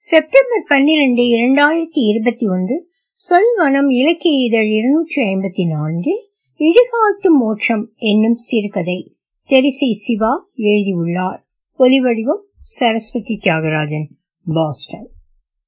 September பன்னிரண்டு இரண்டாயிரத்தி இருபத்தி ஒன்று சொல்வனம் இலக்கிய இதழ் இருநூற்றி ஐம்பத்தி நான்கில் இடுகாட்டு மோட்சம் என்னும் சிறுகதை தெரிசை சிவா எழுதியுள்ளார். ஒலிவடிவம் சரஸ்வதி தியாகராஜன் பாஸ்டன்.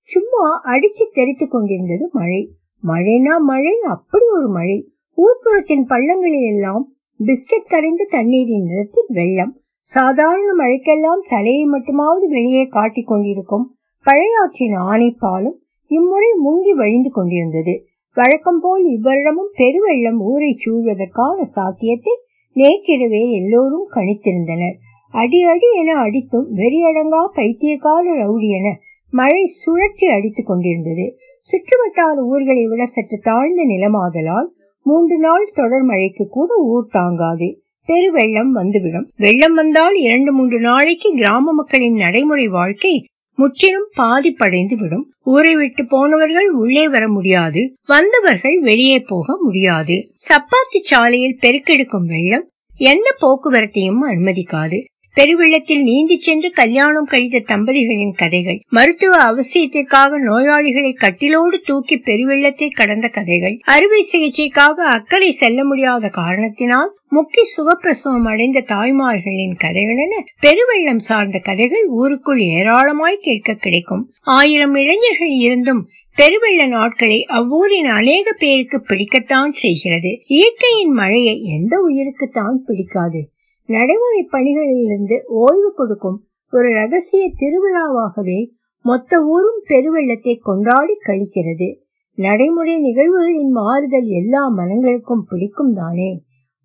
சும்மா அடிச்சு தெரித்து கொண்டிருந்தது மழை. மழைனா மழை அப்படி ஒரு மழை. ஊர்ப்புறத்தின் பள்ளங்களில் எல்லாம் பிஸ்கட் கரைந்த தண்ணீரின் நிறத்தில் வெள்ளம். சாதாரண மழைக்கெல்லாம் தலையை மட்டுமாவது வெளியே காட்டிக் கொண்டிருக்கும் பழையாற்றின் ஆணைப்பாலும் இம்முறை முங்கி வழிந்து கொண்டிருந்தது. வழக்கம் போல் இவ்வருடமும் பெருவெள்ளம் ஊரை சூழ்வதற்கான சாத்தியத்தை நேற்றிரவே எல்லோரும் கணித்திருந்தனர். அடி அடி என அடித்தும் வெறியடங்கா பைத்தியக்கால ரவுடி என மழை சுழற்றி அடித்துக் கொண்டிருந்தது. சுற்றுவட்டார ஊர்களை விட சற்று தாழ்ந்த நிலமாதலால் மூன்று நாள் தொடர் மழைக்கு கூட ஊர் தாங்காது. பெருவெள்ளம் வந்துவிடும். வெள்ளம் வந்தால் இரண்டு மூன்று நாளைக்கு கிராம மக்களின் நடைமுறை வாழ்க்கை முற்றிலும் பாதிப்படைந்து விடும் ஊரை விட்டு போனவர்கள் உள்ளே வர முடியாது. வந்தவர்கள் வெளியே போக முடியாது. சப்பாத்தி சாலையில் பெருக்கெடுக்கும் வெள்ளம் எந்த போக்குவரத்தையும் அனுமதிக்காது. பெருவெள்ளத்தில் நீந்தி சென்று கல்யாணம் கழித்த தம்பதிகளின் கதைகள். மருத்துவ அவசியத்திற்காக நோயாளிகளை கட்டிலோடு தூக்கி பெருவெள்ளத்தை கடந்த கதைகள். அறுவை சிகிச்சைக்காக அக்கறை செல்ல முடியாத காரணத்தினால் முக்கிய சுகப்பிரசவம் அடைந்த தாய்மார்களின் கதைகள் என பெருவெள்ளம் சார்ந்த கதைகள் ஊருக்குள் ஏராளமாய் கேட்க கிடைக்கும். ஆயிரம் இளைஞர்கள் இருந்தும் பெருவெள்ள நாட்களை அவ்வூரின் அநேக பேருக்கு பிடிக்கத்தான் செய்கிறது. இயற்கையின் மழையை எந்த உயிருக்குத்தான் பிடிக்காது. நடைமுறை பணிகளிலிருந்து ஓய்வு கொடுக்கும் ஒரு ரகசிய திருவிழாவாகவே மொத்த ஊரும் பெருவெள்ளத்தை கொண்டாடி கழிக்கிறது. நடைமுறை நிகழ்வுகளின் மாறுதல் எல்லா மனங்களுக்கும் பிடிக்கும் தானே.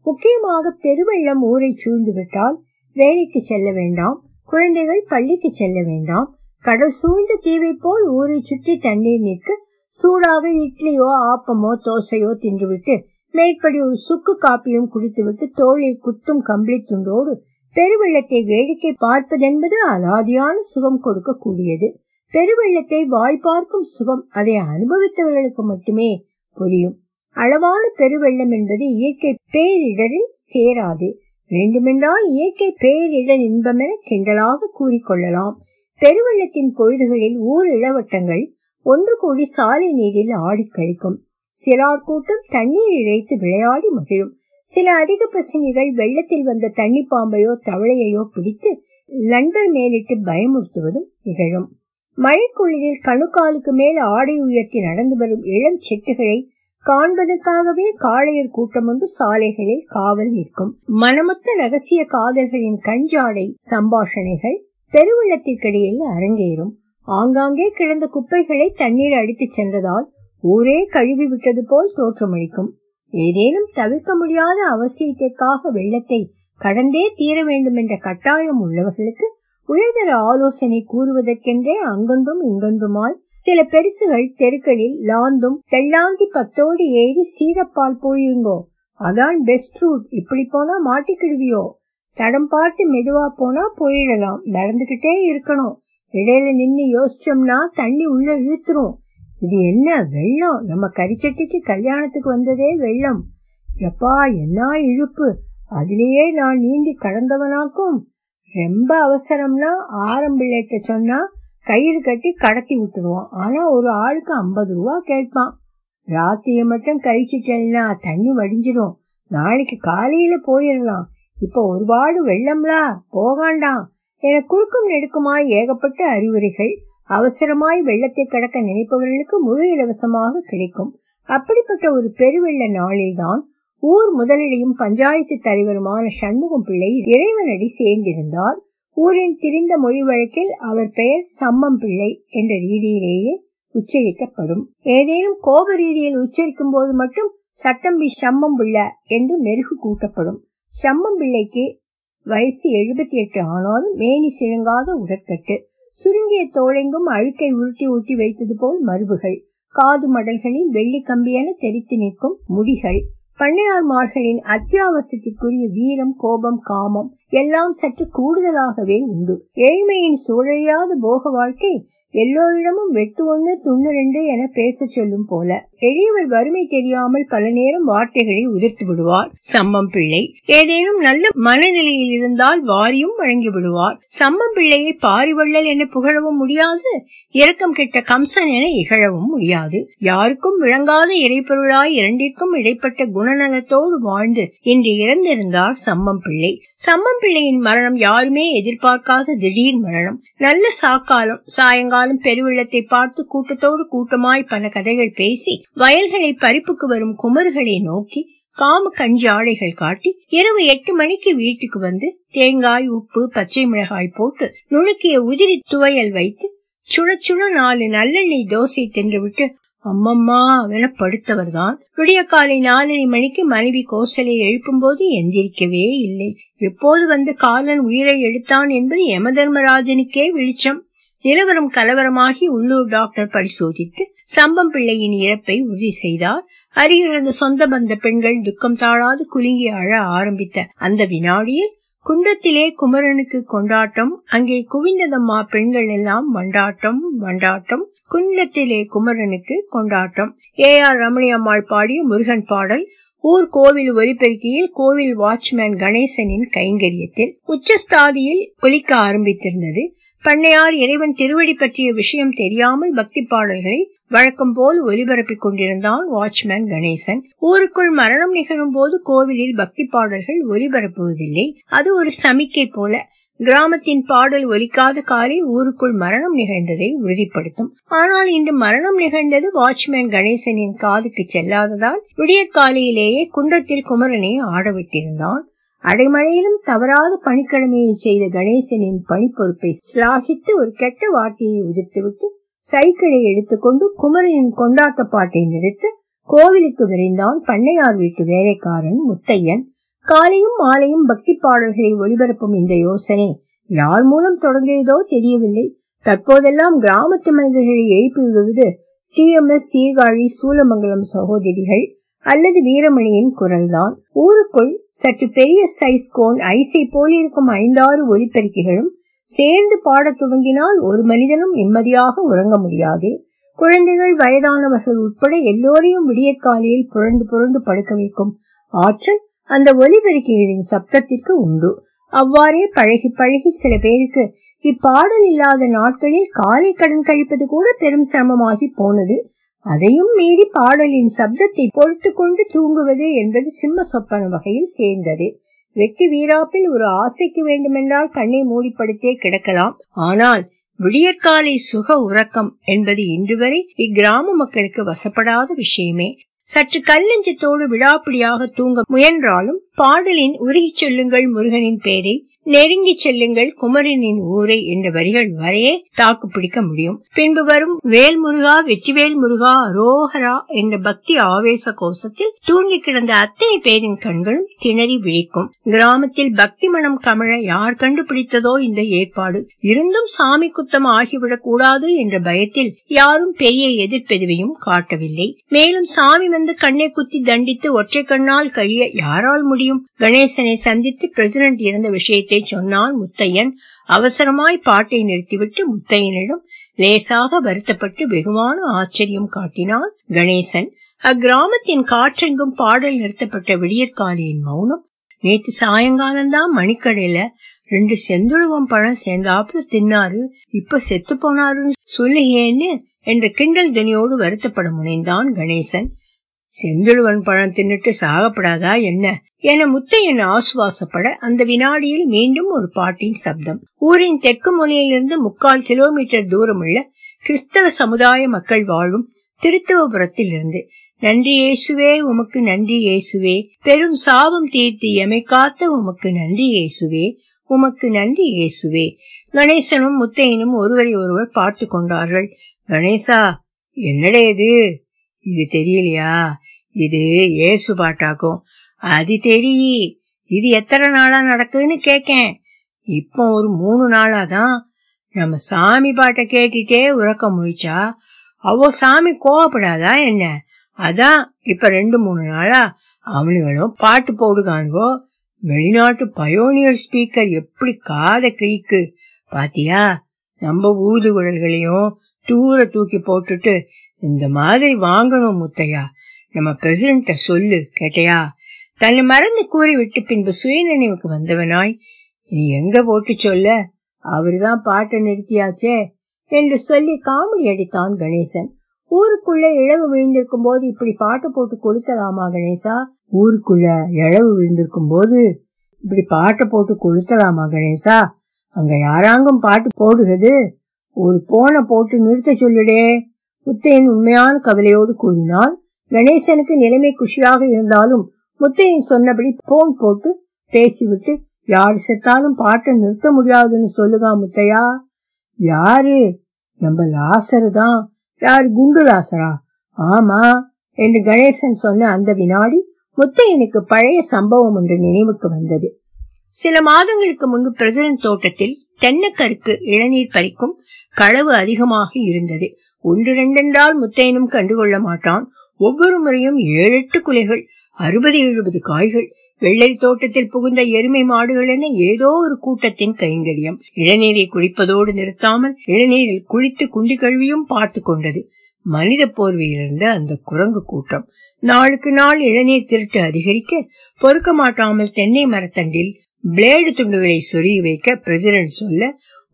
முக்கியமாக பெருவெள்ளம் ஊரை சூழ்ந்துவிட்டால் வேலைக்கு செல்ல வேண்டாம் குழந்தைகள் பள்ளிக்கு செல்ல வேண்டாம் கடல் சூழ்ந்த தீவை போல் ஊரை சுற்றி தண்ணீர் நிற்க சூடாக இட்லியோ ஆப்பமோ தோசையோ தின்றுவிட்டு மேற்படி ஒரு சுக்கு காப்பியும் குடித்துவிட்டு தோளில் குத்தும் கம்பளி துண்டோடு பெருவெள்ளத்தை வேடிக்கை பார்ப்பதென்பது அலாதியான சுகம் கொடுக்க கூடியது பெருவெள்ளத்தை வாய் பார்க்கும் சுகம் அதை அனுபவித்தவர்களுக்கு மட்டுமே புரியும். அளவான பெருவெள்ளம் என்பது இயற்கை பேரிடரில் சேராது. வேண்டுமென்றால் இயற்கை பேரிடர் இன்பமென கிண்டலாக கூறிக்கொள்ளலாம். பெருவெள்ளத்தின் பொழுதுகளில் ஊர் இளவட்டங்கள் ஒன்று கூடி சாலை நீரில் ஆடி கழிக்கும். சிறார் கூட்டம் தண்ணீர் இழைத்து விளையாடி மகிழும். சில அதிக பசங்கிகள் வெள்ளத்தில் வந்த தண்ணி பாம்பையோ தவளையையோ பிடித்து நண்பர் மேலிட்டு பயமுறுத்துவதும் நிகழும். மழைக்குளிரில் கணுக்காலுக்கு மேல் ஆடை உயர்த்தி நடந்து வரும் இளம் செட்டுகளை காண்பதற்காகவே காளையர் கூட்டம் ஒன்று சாலைகளில் காவல் நிற்கும். மனமொத்த ரகசிய காதல்களின் கஞ்சாடை சம்பாஷணைகள் பெருவெள்ளத்திற்கிடையில் அரங்கேறும். ஆங்காங்கே கிடந்த குப்பைகளை தண்ணீர் அடித்துச் சென்றதால் ஊரே கழுவி விட்டது போல் தோற்றமளிக்கும். ஏதேனும் தவிர்க்க முடியாத அவசியத்திற்காக வெள்ளத்தை கடந்தே தீர வேண்டும் என்ற கட்டாயம் உள்ளவர்களுக்கு உயர்தர ஆலோசனை கூறுவதற்கென்றே அங்கொன்றும் இங்கொன்றுமாய் சில பெருசுகள் தெருக்களில் லாந்தும் தெள்ளாந்தி பத்தோடு ஏறி சீதப்பால் போயிருங்கோ. அதான் பெஸ்ட் ரூட் இப்படி போனா மாட்டிக்கிடுவியோ? தடம் பார்த்து மெதுவா போனா போயிடலாம். நடந்துகிட்டே இருக்கணும். இடையில நின்னு யோசிச்சோம்னா தண்ணி உள்ள இழுத்துரும். இது என்ன வெள்ளம்? நம்ம கரிச்சட்டிக்கு கல்யாணத்துக்கு வந்ததே வெள்ளம். எப்பா என்ன இழுப்பு? அதிலேயே நான் நீந்தி கடந்தவனாக்கும். ரொம்ப அவசரம்னா ஆரம்பிள்ளைட்ட சொன்னா கயிறு கட்டி கடத்தி விட்டுருவான். ஆனா ஒரு ஆளுக்கு ஐம்பது ரூபா கேட்பான். ராத்திரிய மட்டும் கழிச்சுட்டேன்னா தண்ணி வடிஞ்சிடும் நாளைக்கு காலையில போயிடலாம் இப்ப ஒருபாடு வெள்ளம்லா போகாண்டாம். என குறுக்கும் நெடுக்குமாய் ஏகப்பட்ட அறிவுரைகள். அவசரமாய் வெள்ளத்தை கடக்க நினைப்பவர்களுக்கு முழு இலவசமாக கிடைக்கும். அப்படிப்பட்ட ஒரு பெருவெள்ள நாளில்தான் ஊர் முதலிடையும் பஞ்சாயத்து தலைவருமான சண்முகம் பிள்ளை இறைவனடி சேர்ந்திருந்தார். ஊரின் திரிந்த மொழி வழக்கில் அவர் பெயர் சம்மம் பிள்ளை என்ற ரீதியிலேயே உச்சரிக்கப்படும். ஏதேனும் கோப ரீதியில் உச்சரிக்கும் போது மட்டும் சட்டம்பி சம்மம் பிள்ளை என்று மெருகு கூட்டப்படும். சம்மம் பிள்ளைக்கு வயசு எழுபத்தி எட்டு ஆனாலும் மேனி சிழுங்காத உடற்கட்டு. சுருங்கிய தோளெங்கும் அழுக்கை உருட்டி ஊட்டி வைத்தது போல் மருவுகள் காது மடல்களில் வெள்ளி கம்பியென தெரித்து நிற்கும் முடிகள் பண்ணையார்மார்களின் அத்தியாவசியத்திற்குரிய வீரம் கோபம் காமம் எல்லாம் சற்று கூடுதலாகவே உண்டு. ஏழ்மையின் சூழலியாத போக வாழ்க்கை எல்லோரிடமும் வெட்டு ஒண்ணு துண்ணு ரெண்டு என பேச சொல்லும் போல எளியவர் வறுமை தெரியாமல் பல நேரம் வார்த்தைகளை உதிர்த்து விடுவார். சம்மம் பிள்ளை ஏதேனும் நல்ல மனநிலையில் இருந்தால் வாரியும் வழங்கி விடுவார். சம்மம் பிள்ளையை பாரிவள்ளல் என புகழவும் முடியாது இரக்கம் கெட்ட கம்சன் என இகழவும் முடியாது. யாருக்கும் விளங்காத இறைப்பொருளாய் இரண்டிற்கும் இடைப்பட்ட குணநலத்தோடு வாழ்ந்து இன்று இறந்திருந்தார் சம்மம் பிள்ளை. சம்மம் பிள்ளையின் மரணம் யாருமே எதிர்பார்க்காத திடீர் மரணம். நல்ல சாக்காலம் சாயங்காலம் பெருவெள்ளத்தை பார்த்து கூட்டத்தோடு கூட்டமாய் பல கதைகள் பேசி வயல்களை பறிப்புக்கு வரும் குமர்களை நோக்கி காம கஞ்சி ஆடைகள் காட்டி இரவு எட்டு மணிக்கு வீட்டுக்கு வந்து தேங்காய் உப்பு பச்சை மிளகாய் போட்டு நுணுக்கிய உதிரி துவையல் வைத்து சுட சுட நாலு நல்லெண்ணெய் தோசை தின்றுவிட்டு அம்மம்மா என படுத்தவர் தான் விடிய காலை நாலரை மணிக்கு மனைவி கோசலை எழுப்பும் போது எந்திரிக்கவே இல்லை. எப்போது வந்து காலன் உயிரை எடுத்தான் என்பது யமதர்மராஜனுக்கே வெளிச்சம். நிலவரம் கலவரமாகி உள்ளூர் டாக்டர் பரிசோதித்து சம்பம் பிள்ளையின் இறப்பை உறுதி செய்தார். அருகிலிருந்த சொந்த பந்த பெண்கள் துக்கம் தாழாது குலுங்கி அழ ஆரம்பித்த அந்த வினாடியில் குன்றத்திலே குமரனுக்கு கொண்டாட்டம் அங்கே குவிந்ததம்மா பெண்கள் எல்லாம் மண்டாட்டம் மண்டாட்டம் குன்றத்திலே குமரனுக்கு கொண்டாட்டம். ஏ ஆர் ரமணி அம்மாள் பாடிய முருகன் பாடல் ஊர் கோவில் ஒலிபெருக்கியில் கோவில் வாட்ச்மேன் கணேசனின் கைங்கரியத்தில் உச்சஸ்தாதியில் ஒலிக்க ஆரம்பித்திருந்தது. பண்ணையார் இறைவன் திருவடி பற்றிய விஷயம் தெரியாமல் பக்தி பாடல்களை வழக்கம் போல் ஒலிபரப்பிக் கொண்டிருந்தான் வாட்ச்மேன் கணேசன். ஊருக்குள் மரணம் நிகழும் போது கோவிலில் பக்தி பாடல்கள் ஒலிபரப்புவதில்லை. அது ஒரு சமிக்கை போல. கிராமத்தின் பாடல் ஒலிக்காத காலை ஊருக்குள் மரணம் நிகழ்ந்ததை உறுதிப்படுத்தும். ஆனால் இன்று மரணம் நிகழ்ந்தது வாட்ச்மேன் கணேசனின் காதுக்கு செல்லாததால் விடிய காலையிலேயே குன்றத்தில் குமரனை ஆடவிட்டிருந்தான். அடைமழையிலும் தவறாத பணிக்கிழமையை செய்த கணேசனின் பணிப்பொறுப்பை சிலாகித்து ஒரு கெட்ட வார்த்தையை உதிர்த்துவிட்டு சைக்கிளை எடுத்துக்கொண்டு குமரனின் கொண்டாட்ட பாட்டை நிறுத்து கோவிலுக்கு விரைந்தான் பண்ணையார் வீட்டு வேலைக்காரன் முத்தையன். காலையும் மாலையும் பக்தி பாடல்களை ஒளிபரப்பும் இந்த யோசனை யார் மூலம் தொடங்கியதோ தெரியவில்லை. தற்போதெல்லாம் கிராமத்து மனிதர்களை எழுப்பி விடுவது T M S Sirkazhi Soolamangalam சகோதரிகள். அல்லது வீரமணியின் குரல்தான். ஊருக்குள் சற்று பெரிய சைஸ் கோன் ஐசை போலிருக்கும் ஐந்தாறு ஒலிப்பெருக்கிகளும் சேர்ந்து பாடத் துவங்கினால் ஒரு மனிதனும் நிம்மதியாக உறங்க முடியாது. குழந்தைகள் வயதானவர்கள் உட்பட எல்லோரையும் விடியற்காலையில் புரண்டு புரண்டு படுக்க வைக்கும் ஆற்றல் அந்த ஒலிபெருக்கிகளின் சப்தத்திற்கு உண்டு. அவ்வாறே பழகி பழகி சில பேருக்கு இப்பாடல் இல்லாத நாட்களில் காலை கடன் கழிப்பது கூட பெரும் சிரமமாகி போனது. அதையும் மீறி பாடலின் சப்தத்தை பொறுத்து கொண்டு தூங்குவது என்பது சிம்ம சொப்பன வகையில் சேர்ந்தது. வெட்டி வீராப்பில் ஒரு ஆசைக்கு வேண்டுமென்றால் கண்ணை மூடிப்படுத்தே கிடக்கலாம். ஆனால் விடியற்காலை சுக உறக்கம் என்பது இன்று வரை இக்கிராம மக்களுக்கு வசப்படாத விஷயமே. சற்று கல்லெஞ்சத்தோடு விடாப்பிடியாக தூங்க முயன்றாலும் பாடலின் உருகிச் சொல்லுங்கள் முருகனின் பேரை நெருங்கி செல்லுங்கள் குமரனின் ஊரை என்ற வரிகள் வரையே தாக்கு பிடிக்க முடியும். பின்பு வரும் வேல் முருகா வெற்றிவேல் முருகா ரோஹரா என்ற பக்தி ஆவேச கோஷத்தில் தூங்கி கிடந்த அத்தனை பேரின் கண்களும் திணறி விழிக்கும். கிராமத்தில் பக்தி மனம் கமழ யார் கண்டுபிடித்ததோ இந்த ஏற்பாடு. இருந்தும் சாமி குத்தம் ஆகிவிடக் கூடாது என்ற பயத்தில் யாரும் பெரிய எதிர்ப்பெதுவையும் காட்டவில்லை. மேலும் சாமி வந்து கண்ணை குத்தி தண்டித்து ஒற்றை கண்ணால் கழிய யாரால் முடியும்? கணேசனை சந்தித்து பிரசிடென்ட் இறந்த விஷயத்தை விஷயத்தை சொன்னான் முத்தையன் அவசரமாய் பாட்டை நிறுத்திவிட்டு முத்தையனிடம் லேசாக வருத்தப்பட்டு வெகுவான ஆச்சரியம் காட்டினான் கணேசன் அக்கிராமத்தின் காற்றெங்கும் பாடல் நிறுத்தப்பட்ட விடியற்காலியின் மௌனம். நேத்து சாயங்காலம்தான் மணிக்கடையில ரெண்டு செந்துழுவம் பழம் சேர்ந்தாப்புல தின்னாரு இப்ப செத்து போனாருன்னு சொல்லுகேன்னு என்ற கிண்டல் துணியோடு வருத்தப்பட முனைந்தான் கணேசன். செந்துழுவன் பழம் தின்னுட்டு சாகப்படாதா என்ன? என முத்தையன் ஆசுவாசப்பட அந்த வினாடியில் மீண்டும் ஒரு பாட்டின் சப்தம். ஊரின் தெற்கு முனையிலிருந்து முக்கால் கிலோமீட்டர் தூரமுள்ள கிறிஸ்தவ சமுதாய மக்கள் வாழும் திருத்தவபுரத்தில் இருந்து நன்றி இயேசுவே உமக்கு நன்றி இயேசுவே பெரும் சாபம் தீர்த்து எமை காத்த உமக்கு நன்றி இயேசுவே உமக்கு நன்றி இயேசுவே. கணேசனும் முத்தையனும் ஒருவரை ஒருவர் பார்த்து கொண்டார்கள். கணேசா என்னடே இது? இது தெரியலையா? இது ஏசு பாட்டாக்கும் அது தெரியி இது எத்தனை நாளா நடக்குதுன்னு கேக்கேன். இப்போ ஒரு மூணு நாளாதான் நம்ம சாமி பாட்டை கேட்டுட்டே உறக்க முழிச்சா அவ சாமி கோவப்படாதா என்ன? அதான் இப்ப ரெண்டு மூணு நாளா அவனுங்களும் பாட்டு போடுகானுவோ வெளிநாட்டு பயோனியர் ஸ்பீக்கர் எப்படி காத கிழிக்கு? பாத்தியா? நம்ம ஊதுகுழல்களையும் தூர தூக்கி போட்டுட்டு இந்த மாதிரி வாங்கணும் முத்தையா. நம்ம பிரசிடண்ட சொல்லு கேட்டையா? தன்னை மறந்து கூறிவிட்டு பின்பு சுயநினைவுக்கு வந்தவனாய் நீ எங்க போட்டு சொல்ல? அவருதான் பாட்டை நிறுத்தியாச்சே? என்று சொல்லி காமெடி அடித்தான் கணேசன். ஊருக்குள்ள இழவு விழுந்திருக்கும் போது இப்படி பாட்டு போட்டு கொளுத்தலாமா கணேசா? ஊருக்குள்ள இழவு விழுந்திருக்கும் போது இப்படி பாட்டை போட்டு கொளுத்தலாமா கணேசா? அங்க யாராங்கும் பாட்டு போடுகிறது? ஒரு போன போட்டு நிறுத்த சொல்லுடே முத்தையன் உண்மையான கவலையோடு கூறினான். கணேசனுக்கு நிலைமை குஷியாக இருந்தாலும் முத்தையன் சொன்னபடி போன் போட்டு பேசிவிட்டு யாரு செத்தாலும் பாட்டை நிறுத்த முடியாதுன்னு சொல்லுகா முத்தையா? யாரு? நம்ம லாசரு தான். யார்? குண்டு லாசரா? ஆமா என்று கணேசன் சொன்ன அந்த வினாடி முத்தையனுக்கு பழைய சம்பவம் ஒன்று நினைவுக்கு வந்தது. சில மாதங்களுக்கு முன்பு பிரசிடன் தோட்டத்தில் தென்னக்கருக்கு இளநீர் பறிக்கும் களவு அதிகமாக இருந்தது. ஒன்று ரெண்டென்றால் முத்தையனும் கண்டுகொள்ள மாட்டான். ஒவ்வொரு முறையும் ஏழு எட்டு குலைகள் அறுபது எழுபது காய்கள் வெள்ளை தோட்டத்தில் புகுந்த எருமை மாடுகள் என ஏதோ ஒரு கூட்டத்தின் கைங்கரியம். இளநீரை குடிப்பதோடு நிறுத்தாமல் இளநீரில் குளித்து குண்டி கழுவியும் பார்த்து கொண்டது மனித போர்வையிலிருந்த அந்த குரங்கு கூட்டம். நாளுக்கு நாள் இளநீர் திருட்டு அதிகரிக்க பொறுக்க மாட்டாமல் தென்னை மரத்தண்டில் பிளேடு துண்டுகளை சொருகி வைக்க பிரசிடண்ட் சொல்ல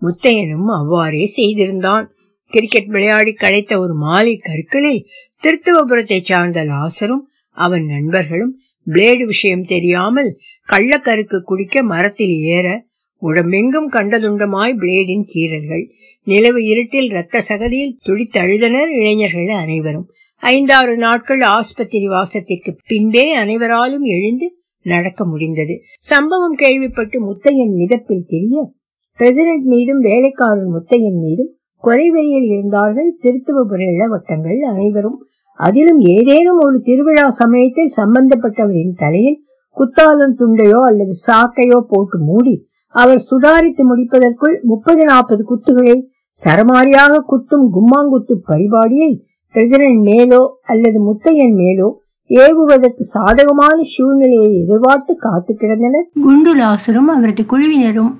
முத்தையனும் அவ்வாறே செய்திருந்தான். கிரிக்கெட் விளையாடி களைத்த ஒரு மாலை கருக்களில் திருத்துவபுரத்தை சார்ந்த லாசரும் அவன் நண்பர்களும் பிளேடு விஷயம் தெரியாமல் கள்ளக்கருக்கு குடிக்க மரத்தில் ஏற உடம்பெங்கும் கண்டதுண்டமாய் பிளேடின் கீரல்கள் நிலவு இருட்டில் இரத்த சகதியில் துடித்தழுதனர் இளைஞர்கள் அனைவரும். ஐந்தாறு நாட்கள் ஆஸ்பத்திரி வாசத்திற்கு பின்பே அனைவராலும் எழுந்து நடக்க முடிந்தது. சம்பவம் கேள்விப்பட்டு முத்தையன் மிதப்பில் தெரிய பிரசிடென்ட் மீதும் வேலைக்காரர் முத்தையன் மீதும் கொலைவெறியில் இருந்தார்கள். திருத்துவபுர இளவட்டங்கள் அனைவரும் அதிலும் ஏதேனும் ஒரு திருவிழா சமயத்தில் சம்பந்தப்பட்டவரின் தலையில் குத்தாலும் துண்டையோ அல்லது சாக்கையோ போட்டு மூடி அவர் சுதாரித்து முடிப்பதற்குள் முப்பது நாற்பது குத்துகளை சரமாரியாக குத்தும் கும்மாங்குத்து பரிபாடியை பிரசிடன்ட் மேலோ அல்லது முத்தையன் மேலோ ஏவுவதற்கு சாதகமான சூழ்நிலையை எதிர்பார்த்து காத்து கிடந்தனர். குண்டுலாசரும் அவரது குழுவினரும்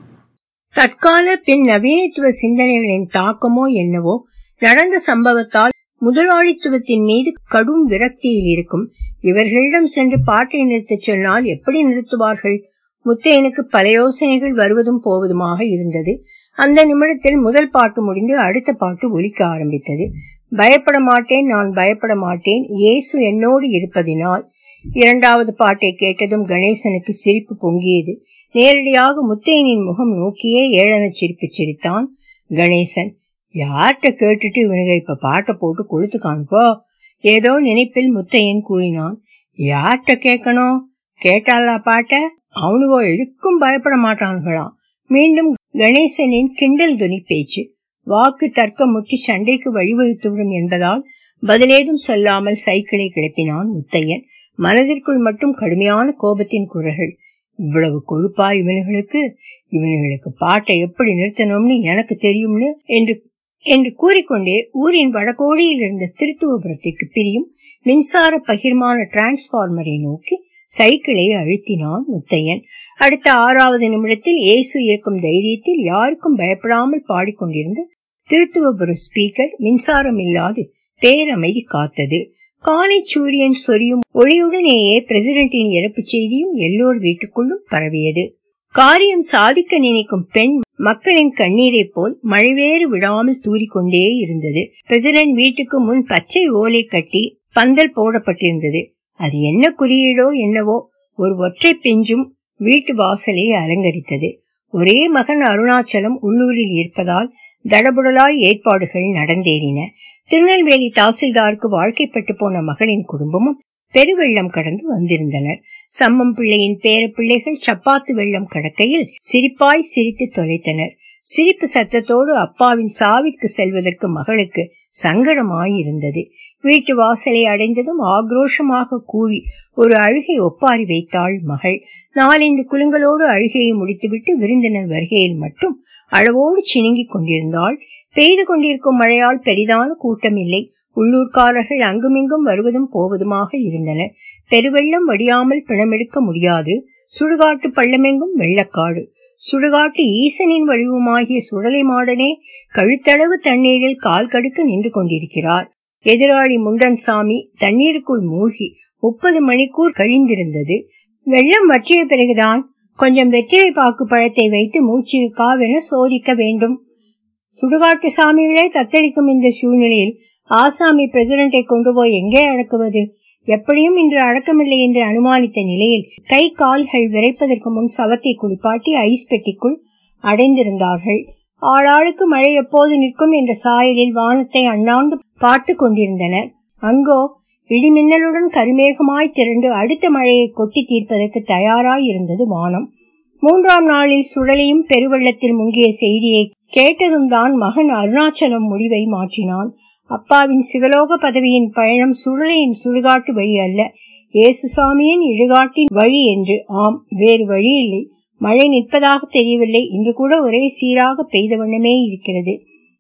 தற்கால பின் நவீனத்துவ சிந்தனைகளின் தாக்கமோ என்னவோ நடந்த சம்பவத்தால் முதலாளித்துவத்தின் மீது கடும் விரக்தியில் இருக்கும். இவர்களிடம் சென்று பாட்டை நிறுத்தச் சொன்னால் எப்படி நிறுத்துவார்கள்? முத்தையனுக்கு பல யோசனைகள் வருவதும் போவதுமாக இருந்தது. அந்த நிமிடத்தில் முதல் பாட்டு முடிந்து அடுத்த பாட்டு ஒலிக்க ஆரம்பித்தது. பயப்பட மாட்டேன் நான் பயப்பட மாட்டேன். இயேசு என்னோடு இருப்பதினால் இரண்டாவது பாட்டை கேட்டதும் கணேசனுக்கு சிரிப்பு பொங்கியது. நேரடியாக முத்தையனின் முகம் நோக்கியே ஏழன சிரிப்பு சிரித்தான். கணேசன் யார்கிட்ட கேட்டுட்டு இவனுங்க இப்ப பாட்டை போட்டு கொளுத்து காணுப்போ ஏதோ நினைப்பில் முத்தையன் கூறினான். யார்கிட்ட கேட்கணும்? கேட்டாளா பாட்ட? அவனுகோ எதுக்கும் பயப்பட மாட்டான்களாம். மீண்டும் கணேசனின் கிண்டல் துணி பேச்சு. வாக்கு தர்க்கம் முற்றி சண்டைக்கு வழிவகுத்துவிடும் என்பதால் பதிலேதும் சொல்லாமல் சைக்கிளை கிளப்பினான் முத்தையன். மனதிற்குள் மட்டும் கடுமையான கோபத்தின் குரல்கள் இவ்வளவு கொழுப்பா இவனுகளுக்கு இவனுகளுக்கு பாட்டை எப்படி நிறுத்தணும்னு எனக்கு தெரியும்னு என்று என்று கூறிக்கொண்டே ஊரின் வடகோடியில் இருந்த திருத்துவபுரத்திற்கு பிரியும் மின்சார பகிர்மான டிரான்ஸ்பார்மரை நோக்கி சைக்கிளை அழுத்தினான் முத்தையன். அடுத்த ஆறாவது நிமிடத்தில் இயேசு இருக்கும் தைரியத்தில் யாருக்கும் பயப்படாமல் பாடிக்கொண்டிருந்த திருத்துவபுர ஸ்பீக்கர் மின்சாரம் இல்லாது பேரமைதி காத்தது. காலை சூரியன் சொரியும் ஒளியுடனேயே பிரசிடென்டின் இறப்பு செய்தியும் எல்லோர் வீட்டுக்குள்ளும் பரவியது. காரியம் சாதிக்க நினைக்கும் பெண் மக்களின் கண்ணீரை போல் மழைவேறு விடாமல் தூறிக்கொண்டே இருந்தது. பிரசிடென்ட் வீட்டுக்கு முன் பச்சை ஓலை கட்டி பந்தல் போடப்பட்டிருந்தது. அது என்ன குறியீடோ என்னவோ ஒரு ஒற்றை பெஞ்சும் வீட்டு வாசலை அலங்கரித்தது. ஒரே மகன் அருணாச்சலம் உள்ளூரில் இருப்பதால் தடபுடலாய் ஏற்பாடுகள் நடந்தேறின. திருநெல்வேலி தாசில்தாருக்கு வாழ்க்கைப்பட்டு போன மகளின் குடும்பமும் பெருவெள்ளம் கடந்து வந்திருந்தனர். சம்மம் பிள்ளையின் பேர பிள்ளைகள் சப்பாத்து வெள்ளம் கடக்கையில் சிரிப்பாய் சிரித்து தொலைத்தனர். சிரிப்பு சத்தத்தோடு அப்பாவின் சாவிற்கு செல்வதற்கு மகளுக்கு சங்கடமாயிருந்தது. வீட்டு வாசலை அடைந்ததும் ஆக்ரோஷமாக கூவி ஒரு அழுகை ஒப்பாரி வைத்தாள் மகள். நாலந்து குலுங்களோடு அழுகையை முடித்துவிட்டு விருந்தினர் வருகையில் மட்டும் அளவோடு சினுங்கிக் கொண்டிருந்தாள். பெய்து கொண்டிருக்கும் மழையால் பெரிதான கூட்டம் இல்லை உள்ளூர்காரர்கள் அங்குமிங்கும் வருவதும் போவதுமாக இருந்தனர் பெருவெள்ளம் வடியாமல் பிணமெடுக்க முடியாது. சுடுகாட்டு பள்ளமெங்கும் வெள்ளக்காடு. சுடுகாட்டு ஈசனின் வடிவமாகிய சுடலை மாடனே கழுத்தளவு தண்ணீரில் கால் கடுக்க நின்று கொண்டிருக்கிறார். எதிராளி முண்டன் சாமி தண்ணீருக்குள் மூழ்கி முப்பது மணிக்கூர் கழிந்திருந்தது. வெள்ளம் வற்றிய பிறகுதான் கொஞ்சம் வெற்றிலை பாக்கு பழத்தை வைத்து மூச்சிருக்காவென சோதிக்க வேண்டும். சுடுகாட்டு சாமிகளே தத்தளிக்கும் இந்த சூழ்நிலையில் ஆசாமி பிரசிடண்டை கொண்டு போய் எங்கே அடக்குவது? எப்படியும் இன்று அடக்கமில்லை என்று அனுமானித்த நிலையில் கை கால்கள் விரைப்பதற்கு முன் சவத்தை குளிப்பாட்டி ஐஸ் பெட்டிக்குள் அடைந்திருந்தார்கள். ஆளாளுக்கு மழை எப்போது நிற்கும் என்ற சாயலில் வானத்தை அண்ணாந்து பார்த்து கொண்டிருந்தனர் அங்கோ இடிமின்னலுடன் கருமேகமாய் திரண்டு அடுத்த மழையை கொட்டி தீர்ப்பதற்கு தயாராய் இருந்தது வானம். மூன்றாம் நாளில் சுழலையும் பெருவெள்ளத்தில் முங்கிய செய்தியை கேட்டதும் தான் மகன் அருணாச்சலம் முடிவை மாற்றினான். அப்பாவின் சிவலோக பதவியின் பயணம் சுழலையின் சுடுகாட்டு வழி அல்ல. ஏசுசாமியின் இழுகாட்டின் வழி என்று. ஆம் வேறு வழி இல்லை. மழை நிற்பதாக தெரியவில்லை. இன்று கூட ஒரே சீராக பெய்த வண்ணமே இருக்கிறது.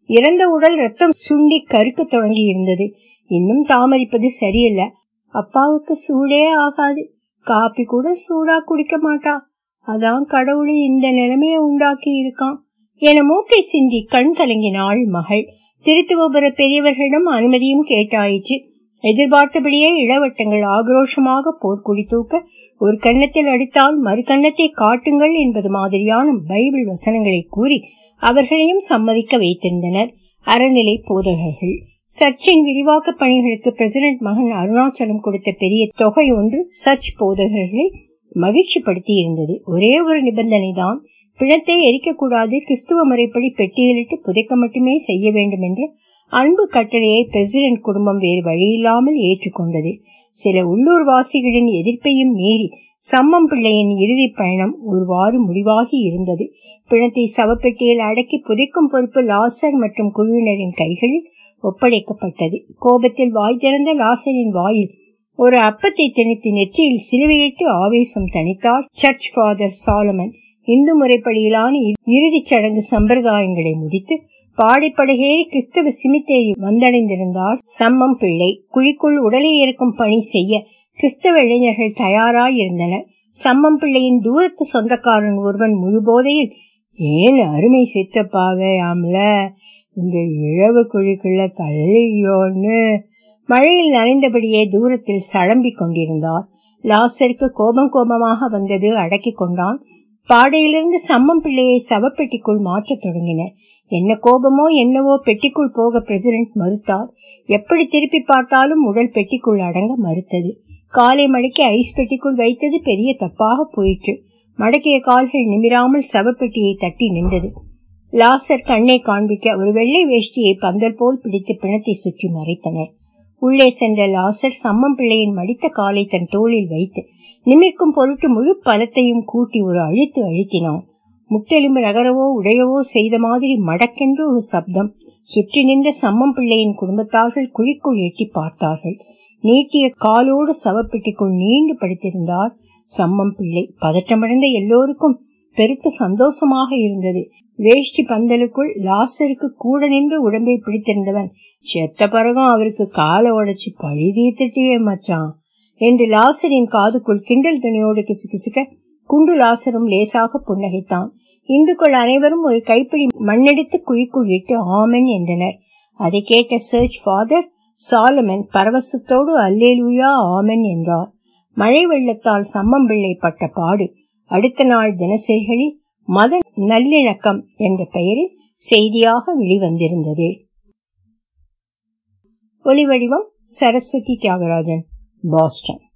இறந்த உடல் ரத்தம் சுண்டி கருக்க தொடங்கி இருந்தது இன்னும் தாமதிப்பது சரியல்ல. அப்பாவுக்கு சூடே ஆகாது. காப்பி கூட சூடா குடிக்க மாட்டா. அதான் கடவுளை இந்த நிலைமையை உண்டாக்கி இருக்கான் என மூக்கை சிந்தி கண் கலங்கினாள் மகள். திருத்துவபுர பெரியவர்களிடம் அனுமதியும் கேட்டாயிற்று. எதிர்பார்த்தபடியே இளவட்டங்கள் ஆக்ரோஷமாக போர்க்குடி தூக்க ஒரு கன்னத்தில் அடித்தால் மறு கன்னத்தை காட்டுங்கள் என்பது மாதிரியான பைபிள் வசனங்களை கூறி அவர்களையும் சம்மதிக்க வைத்திருந்தனர். அறநிலை போதகர்கள். சர்ச்சின் விரிவாக்க பணிகளுக்கு பிரசிடென்ட் மகன் அருணாச்சலம் கொடுத்த பெரிய தொகை ஒன்று சர்ச் போதகர்களை மகிழ்ச்சிப்படுத்தி இருந்தது ஒரே ஒரு நிபந்தனை தான் பிணத்தை எரிக்கக்கூடாது கிறிஸ்துவ முறைப்படி பெட்டியிலிட்டு புதைக்க மட்டுமே செய்ய வேண்டும் என்ற அன்பு கட்டளையை பிரசிடென்ட் குடும்பம் வேறு வழியில்லாமல் ஏற்றுக்கொண்டது. சில உள்ளூர் வாசிகளின் எதிர்ப்பையும் மீறி சம்மம் பிள்ளையின் இறுதி பயணம் ஒருவாறு முடிவாகி இருந்தது. பிணத்தை சவப்பெட்டியில் அடக்கி புதைக்கும் பொறுப்பு லாசர் மற்றும் குழுவினரின் கைகளில் ஒப்படைக்கப்பட்டது. கோபத்தில் வாய் திறந்த லாசரின் வாயில் ஒரு அப்பத்தை திணித்து நெற்றியில் சிலுவையிட்டு ஆவேசம் தணித்தார் சர்ச் ஃபாதர் சாலமன். இந்து முறைப்படியிலான இறுதிச் சடங்கு சம்பிரதாயங்களை முடித்து பாடிப்படகேறி கிறிஸ்தவ சிமித்தேரி வந்தடைந்திருந்தார் சம்மம் பிள்ளை. குழிக்குள் உடலை இருக்கும் பணி செய்ய கிறிஸ்தவ இளைஞர்கள் தயாராயிருந்தனர். சம்மம் பிள்ளையின் தூரத்து சொந்தக்காரன் ஒருவன் முழு போதையில் ஏன் அருமை சித்தப்பாவையாம்ல இந்த இழவு குழிக்குள்ள தள்ளியோன்னு. மழையில் நனைந்தபடியே தூரத்தில் சழம்பிக் கொண்டிருந்தார். லாசருக்கு கோபம் கோபமாக வந்தது அடக்கிக் கொண்டான். பாடையிலிருந்து சம்மம் பிள்ளையை சவப்பெட்டிக்குள் மாற்றத் தொடங்கினர் என்ன கோபமோ என்னவோ பெட்டிக்குள் போக பிரசிடென்ட் மறுத்தார். எப்படி திருப்பி பார்த்தாலும் உடல் பெட்டிக்குள் அடங்க மறுத்தது. காலை மடக்கி ஐஸ் பெட்டிக்குள் வைத்தது பெரிய தப்பாக போயிற்று. மடக்கிய கால்கள் நிமிராமல் சவப்பெட்டியை தட்டி நின்றது. லாசர் கண்ணை காண்பிக்க ஒரு வெள்ளை வேஷ்டியை பந்தல் போல் பிடித்து பிணத்தை சுற்றி மறைத்தனர். உள்ளே சென்ற லாசர் சம்மம் பிள்ளையின் மடித்த காலை தன் தோளில் வைத்து நிமிக்கும் பொருட்டு முழு பலத்தையும் கூட்டி ஒரு அழித்து அழுத்தினான். முட்டெலும்பு நகரவோ உடையவோ செய்த மாதிரி மடக்கென்று ஒரு சப்தம். சுற்றி நின்ற சம்மம் பிள்ளையின் குடும்பத்தார்கள் குழிக்குள் எட்டி பார்த்தார்கள். நீட்டிய காலோடு சவப்பெட்டிக்குள் நீண்டு படுத்திருந்தார் சம்மம் பிள்ளை. பதற்றமடைந்த எல்லோருக்கும் பெருத்த சந்தோஷமாக இருந்தது. வேஷ்டி பந்தலுக்குள் லாசருக்கு கூட நின்று உடம்பை பிடித்திருந்தவன். செத்த பிறகும் அவருக்கு காலை உடைச்சு பழி தீர்த்துட்டியே மச்சான். என்று லாசரின் காதுக்குள் கிண்டல் துணியோடு கிசுகிசுக்க குண்டு லாசரும் லேசாக புன்னகைத்தான். இந்துக்கள் அனைவரும் ஒரு கைப்பிடி மண்ணெடுத்து குழிக்குள் இட்டு ஆமன் என்றனர். அதை கேட்ட சர்ச் ஃபாதர் சாலமன் பரவசத்தோடு அல்லேலூயா ஆமன் என்றார். மழை வெள்ளத்தால் சம்மம்பிள்ளை பட்ட பாடு அடுத்த நாள் தினசரிகளில் மத நல்லிணக்கம் என்ற பெயரில் செய்தியாக வெளிவந்திருந்தது. ஒலிவடிவம் சரஸ்வதி தியாகராஜன். பாஸ்டன்.